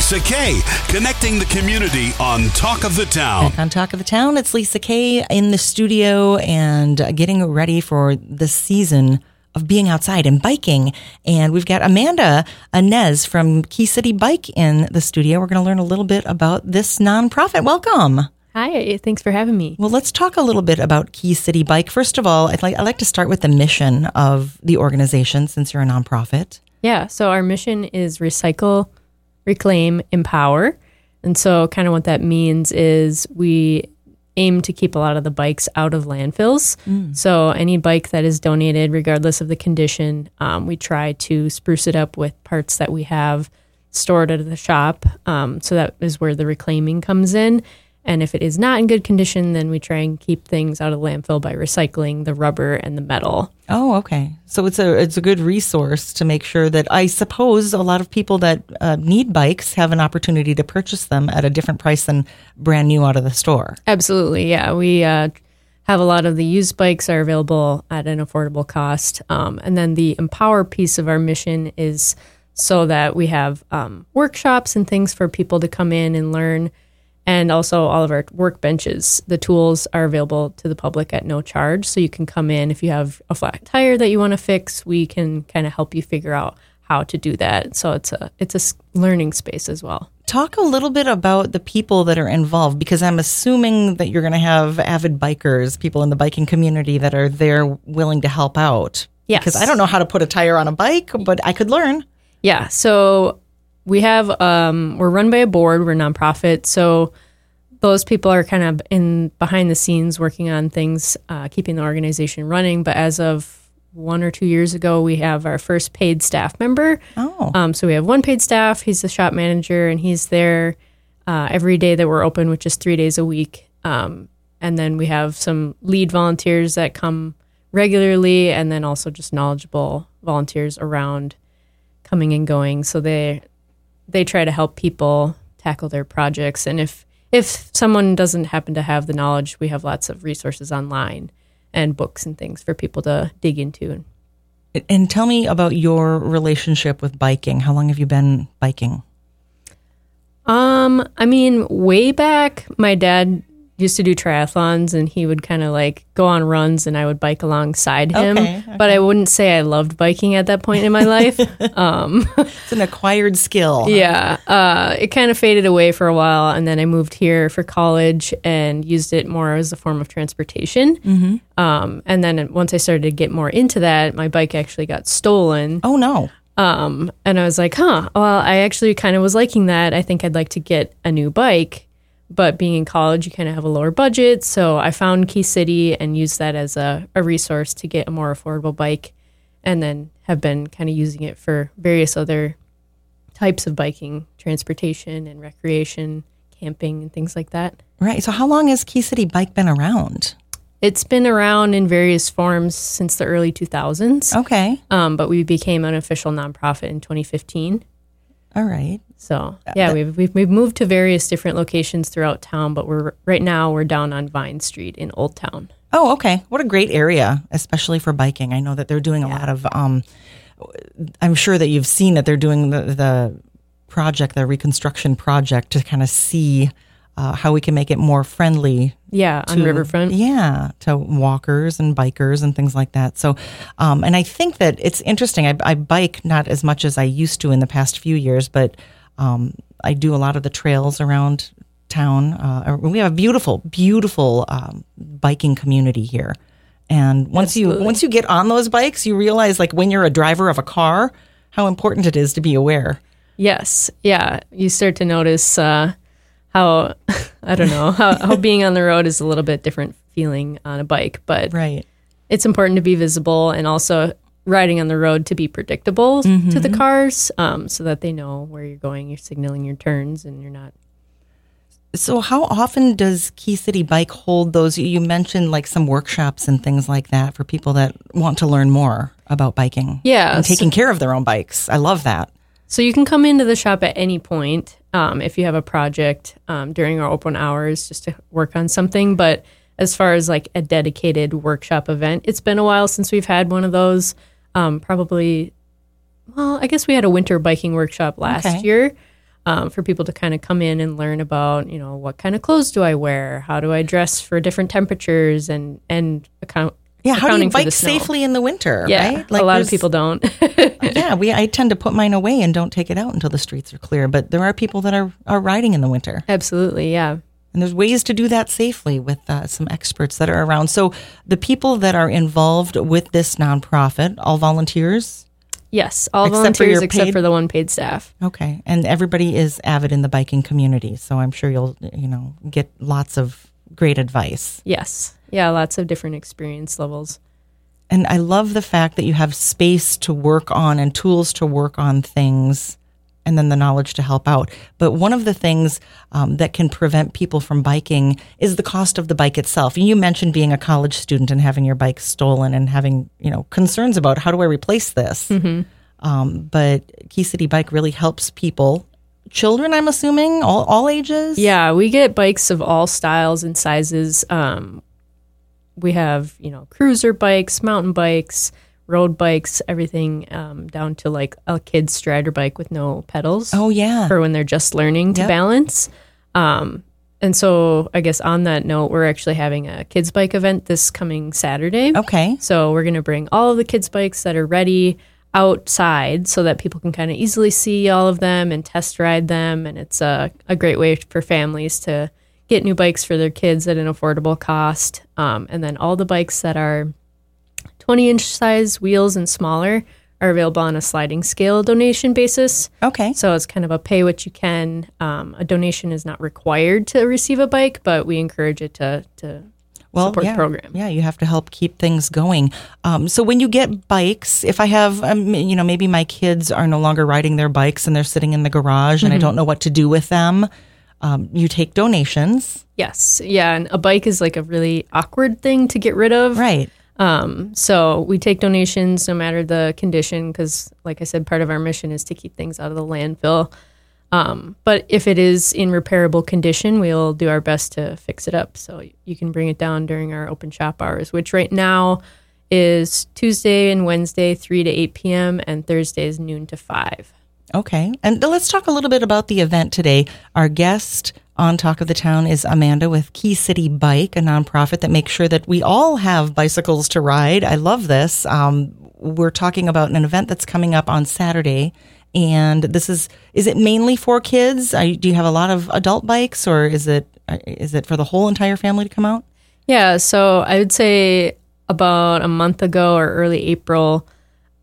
Lisa Kay, connecting the community on Talk of the Town. Back on Talk of the Town, it's Lisa Kay in the studio and uh, getting ready for the season of being outside and biking. And we've got Amanda Inez from Key City Bike in the studio. We're going to learn a little bit about this nonprofit. Welcome. Hi, thanks for having me. Well, let's talk a little bit about Key City Bike. First of all, I'd like, I'd like to start with the mission of the organization since you're a nonprofit. Yeah, so our mission is recycle, reclaim, empower. And so, kind of what that means is we aim to keep a lot of the bikes out of landfills. So, any bike that is donated, regardless of the condition, um, we try to spruce it up with parts that we have stored at the shop. Um, so, that is where the reclaiming comes in. And if it is not in good condition, then we try and keep things out of landfill by recycling the rubber and the metal. Oh, okay. So it's a it's a good resource to make sure that I suppose a lot of people that uh, need bikes have an opportunity to purchase them at a different price than brand new out of the store. Absolutely, yeah. We uh, have a lot of the used bikes are available at an affordable cost, um, and then the empower piece of our mission is so that we have um, workshops and things for people to come in and learn, and also all of our workbenches. The tools are available to the public at no charge, so you can come in if you have a flat tire that you want to fix. We can kind of help you figure out how to do that. So it's a it's a learning space as well. Talk a little bit about the people that are involved because I'm assuming that you're going to have avid bikers, people in the biking community that are there willing to help out. Yes. Because I don't know how to put a tire on a bike, but I could learn. Yeah. So we have um, we're run by a board. We're a nonprofit. So those people are kind of in behind the scenes working on things, uh, keeping the organization running. But as of one or two years ago, we have our first paid staff member. Oh. Um, so we have one paid staff. He's the shop manager, and he's there uh, every day that we're open, which is three days a week. Um, and then we have some lead volunteers that come regularly, and then also just knowledgeable volunteers around coming and going. So they they try to help people tackle their projects. And if if someone doesn't happen to have the knowledge, we have lots of resources online and books and things for people to dig into. And tell me about your relationship with biking. How long have you been biking? Um, I mean, way back, my dad used to do triathlons and he would kind of like go on runs and I would bike alongside him. Okay, But I wouldn't say I loved biking at that point in my life. um, It's an acquired skill. yeah, uh, it kind of faded away for a while, and then I moved here for college and used it more as a form of transportation. Mm-hmm. Um, and then once I started to get more into that, my bike actually got stolen. Oh no. Um, and I was like, huh, well, I actually kind of was liking that. I think I'd like to get a new bike. But being in college, you kind of have a lower budget. So I found Key City and used that as a, a resource to get a more affordable bike. And then have been kind of using it for various other types of biking, transportation and recreation, camping, and things like that. Right. So how long has Key City Bike been around? It's been around in various forms since the early 2000s, Okay. um, but we became an official nonprofit in 2015. All right. So yeah, we've, we've we've moved to various different locations throughout town, but we're right now we're down on Vine Street in Old Town. Oh, okay. What a great area, especially for biking. I know that they're doing a lot of. Um, I'm sure that you've seen that they're doing the, the project, the reconstruction project, to kind of see uh, how we can make it more friendly. Yeah, on to- Riverfront. Yeah, to walkers and bikers and things like that. So, um, and I think that it's interesting. I, I bike not as much as I used to in the past few years, but um, I do a lot of the trails around town. Uh, we have a beautiful, beautiful um, biking community here. And once you once you get on those bikes, you realize like when you're a driver of a car, how important it is to be aware. Yes, yeah. You start to notice uh, how I don't know how, how being on the road is a little bit different feeling on a bike, but Right. it's important to be visible and also riding on the road to be predictable to the cars, um, so that they know where you're going. You're signaling your turns, and you're not. So, how often does Key City Bike hold those? You mentioned like some workshops and things like that for people that want to learn more about biking. Yeah, And so- taking care of their own bikes. I love that. So you can come into the shop at any point um, if you have a project um, during our open hours just to work on something. But as far as like a dedicated workshop event, it's been a while since we've had one of those. Um, probably, well, I guess we had a winter biking workshop last Okay. year. um, for people to kind of come in and learn about, you know, what kind of clothes do I wear? How do I dress for different temperatures and, and account. Yeah, how do you for bike safely in the winter? Yeah, right? a lot of people don't. yeah, we I tend to put mine away and don't take it out until the streets are clear. But there are people that are are riding in the winter, Absolutely, yeah. and there's ways to do that safely with uh, some experts that are around. So the people that are involved with this nonprofit, all volunteers. Yes, all Except volunteers your except paid- for the one paid staff. Okay, and everybody is avid in the biking community, so I'm sure you'll you know get lots of great advice. Yes. Yeah, lots of different experience levels. And I love the fact that you have space to work on and tools to work on things and then the knowledge to help out. But one of the things um, that can prevent people from biking is the cost of the bike itself. You mentioned being a college student and having your bike stolen and having, you know, concerns about how do I replace this? Um, but Key City Bike really helps people. Children, I'm assuming, all, all ages? Yeah, we get bikes of all styles and sizes. Um, we have, you know, cruiser bikes, mountain bikes, road bikes, everything um, down to like a kid's strider bike with no pedals Oh, yeah. for when they're just learning to Yep. balance. Um, and so, I guess on that note, we're actually having a kids bike event this coming Saturday. Okay. So we're going to bring all of the kids' bikes that are ready outside so that people can kind of easily see all of them and test ride them. And it's a, a great way for families to get new bikes for their kids at an affordable cost. Um, and then all the bikes that are 20 inch size wheels and smaller are available on a sliding scale donation basis. Okay. So it's kind of a pay what you can. Um, a donation is not required to receive a bike, but we encourage it to, to support yeah, the program. Yeah, you have to help keep things going. Um, so when you get bikes, if I have, um, you know, maybe my kids are no longer riding their bikes and they're sitting in the garage Mm-hmm. and I don't know what to do with them, um, you take donations, Yes. Yeah. And a bike is like a really awkward thing to get rid of. right? Um, so we take donations no matter the condition because, like I said, part of our mission is to keep things out of the landfill. Um, but if it is in repairable condition, we'll do our best to fix it up. So you can bring it down during our open shop hours, which right now is Tuesday and Wednesday, 3 to 8 p.m., and Thursdays, noon to 5. Okay. And let's talk a little bit about the event today. Our guest on Talk of the Town is Amanda with Key City Bike, a nonprofit that makes sure that we all have bicycles to ride. I love this. Um, we're talking about an event that's coming up on Saturday. And this is, is it mainly for kids? You- do you have a lot of adult bikes or is it, uh, it for the whole entire family to come out? Yeah, so I would say about a month ago or early April,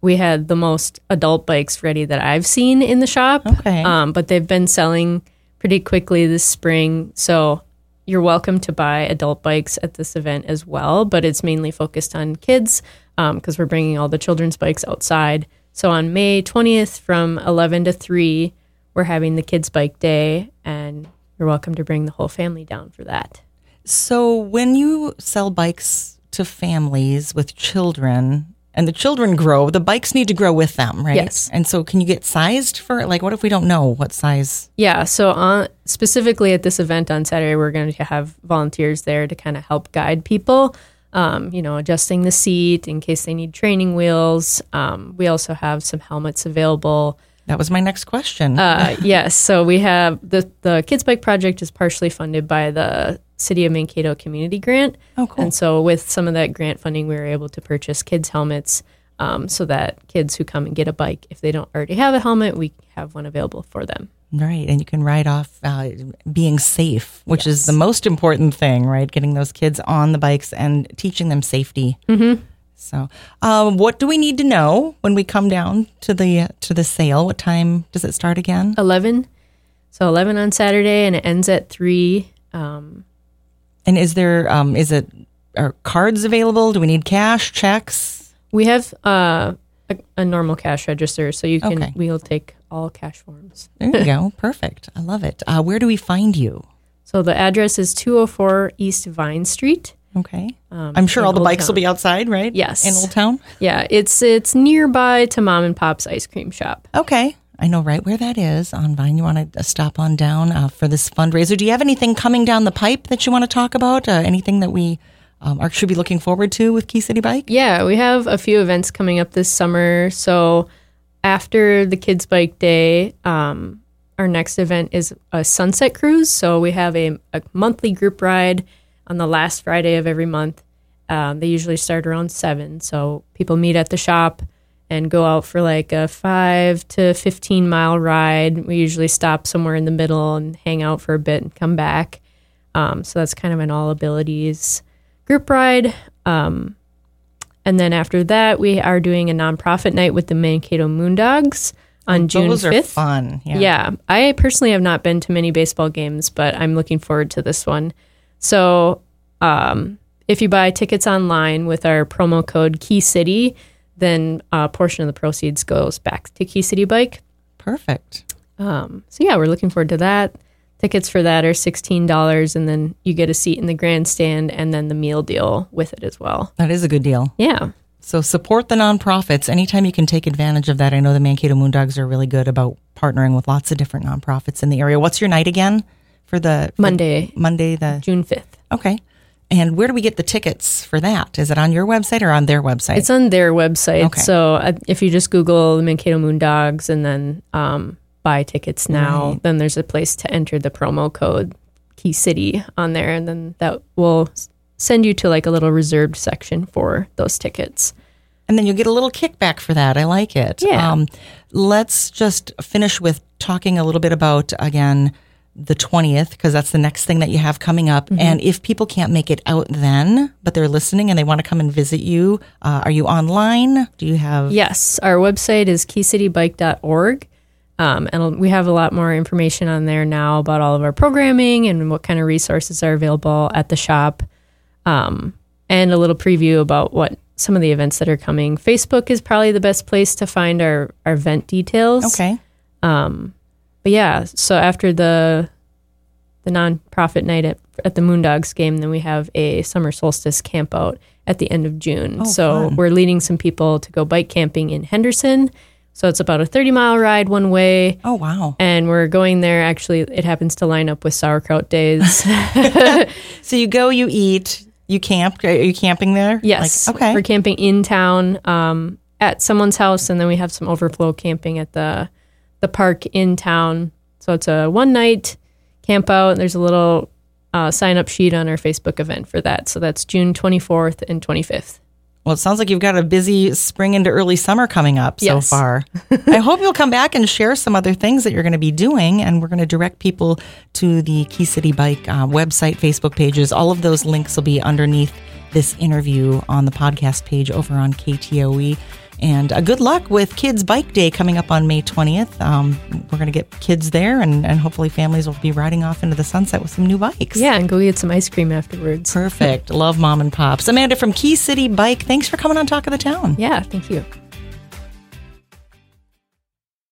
we had the most adult bikes ready that I've seen in the shop. Okay. Um, but they've been selling pretty quickly this spring. So you're welcome to buy adult bikes at this event as well, but it's mainly focused on kids because we're bringing all the children's bikes outside. So on May 20th from 11 to 3, we're having the kids' bike day, and you're welcome to bring the whole family down for that. So when you sell bikes to families with children and the children grow, the bikes need to grow with them, right? Yes. And so can you get sized for like what if we don't know what size? Yeah, so on, specifically at this event on Saturday, we're going to have volunteers there to kind of help guide people, um, you know, adjusting the seat in case they need training wheels. Um, we also have some helmets available. That was my next question. Uh, yes, so we have the the Kids Bike Project is partially funded by the City of Mankato Community Grant. Oh, cool. And so with some of that grant funding, we were able to purchase kids helmets. Um, so that kids who come and get a bike, if they don't already have a helmet, we have one available for them. right. And you can ride off uh, being safe, which is the most important thing, right? Getting those kids on the bikes and teaching them safety. Mm-hmm. So, uh, what do we need to know when we come down to the to the sale? What time does it start again? 11 so 11 on saturday and it ends at 3 um, And is there um, is it are cards available? Do we need cash, checks? we have uh, a, a normal cash register so you can Okay. we'll take all cash forms There you go. Perfect. I love it. Uh, where do we find you? so the address is 204 east vine street Okay. um, I'm sure all the Old bikes will be outside, right? Yes. In Old Town? yeah it's it's nearby to mom and pop's ice cream shop Okay. I know right where that is on Vine. You want to stop on down uh, for this fundraiser. Do you have anything coming down the pipe that you want to talk about? Uh, anything that we um, are, should be looking forward to with Key City Bike? Yeah, we have a few events coming up this summer. So after the Kids Bike Day, um, our next event is a sunset cruise. So we have a, a monthly group ride on the last Friday of every month. Um, they usually start around seven. So people meet at the shop and go out for like a five to 15 mile ride. We usually stop somewhere in the middle and hang out for a bit and come back. Um, so that's kind of an all abilities group ride. Um, and then after that, we are doing a nonprofit night with the Mankato Moondogs on June 5th. Those are 5th. fun. Yeah. Yeah. I personally have not been to many baseball games, but I'm looking forward to this one. So, um, if you buy tickets online with our promo code Key City, then a portion of the proceeds goes back to Key City Bike. Perfect. Um, so yeah, we're looking forward to that. Tickets for that are sixteen dollars, and then you get a seat in the grandstand, and then the meal deal with it as well. That is a good deal. Yeah, So support the nonprofits anytime you can take advantage of that. I know the Mankato Moondogs are really good about partnering with lots of different nonprofits in the area. What's your night again for the for Monday, Monday the June fifth. okay. And where do we get the tickets for that? Is it on your website or on their website? It's on their website. Okay. So uh, if you just Google the Mankato Moondogs and then um, buy tickets now, Right. then there's a place to enter the promo code Key City on there, and then that will send you to like a little reserved section for those tickets. and then you'll get a little kickback for that. I like it. Yeah. Um, let's just finish with talking a little bit about again the 20th because that's the next thing that you have coming up. Mm-hmm. And if people can't make it out then, but they're listening and they want to come and visit you, uh, are you online? Do you have? Yes, our website is keycitybike.org. Um, and we have a lot more information on there now about all of our programming and what kind of resources are available at the shop, um, and a little preview about what some of the events that are coming. Facebook is probably the best place to find our, our event details. Okay. But yeah, so after the the nonprofit night at, at the Moondogs game, then we have a summer solstice camp out at the end of June. so Oh, fun. we're leading some people to go bike camping in Henderson. So it's about a 30 mile ride one way. Oh, wow. And we're going there. Actually, it happens to line up with sauerkraut days. So you go, you eat, you camp. Are you camping there? yes. Like, okay. We're camping in town um, at someone's house. And then we have some overflow camping at the, the park in town. So it's a one night camp out. and There's a little uh, sign up sheet on our Facebook event for that. So that's June 24th and 25th. Well, it sounds like you've got a busy spring into early summer coming up so Yes. far. I hope you'll come back and share some other things that you're going to be doing. And we're going to direct people to the Key City Bike uh, website, Facebook pages. All of those links will be underneath this interview on the podcast page over on KTOE. And uh, good luck with Kids Bike Day coming up on May 20th. Um, we're going to get kids there, and, and hopefully families will be riding off into the sunset with some new bikes. Yeah, and go get some ice cream afterwards. Perfect. Love mom and pops. Amanda from Key City Bike, thanks for coming on Talk of the Town. Yeah, thank you.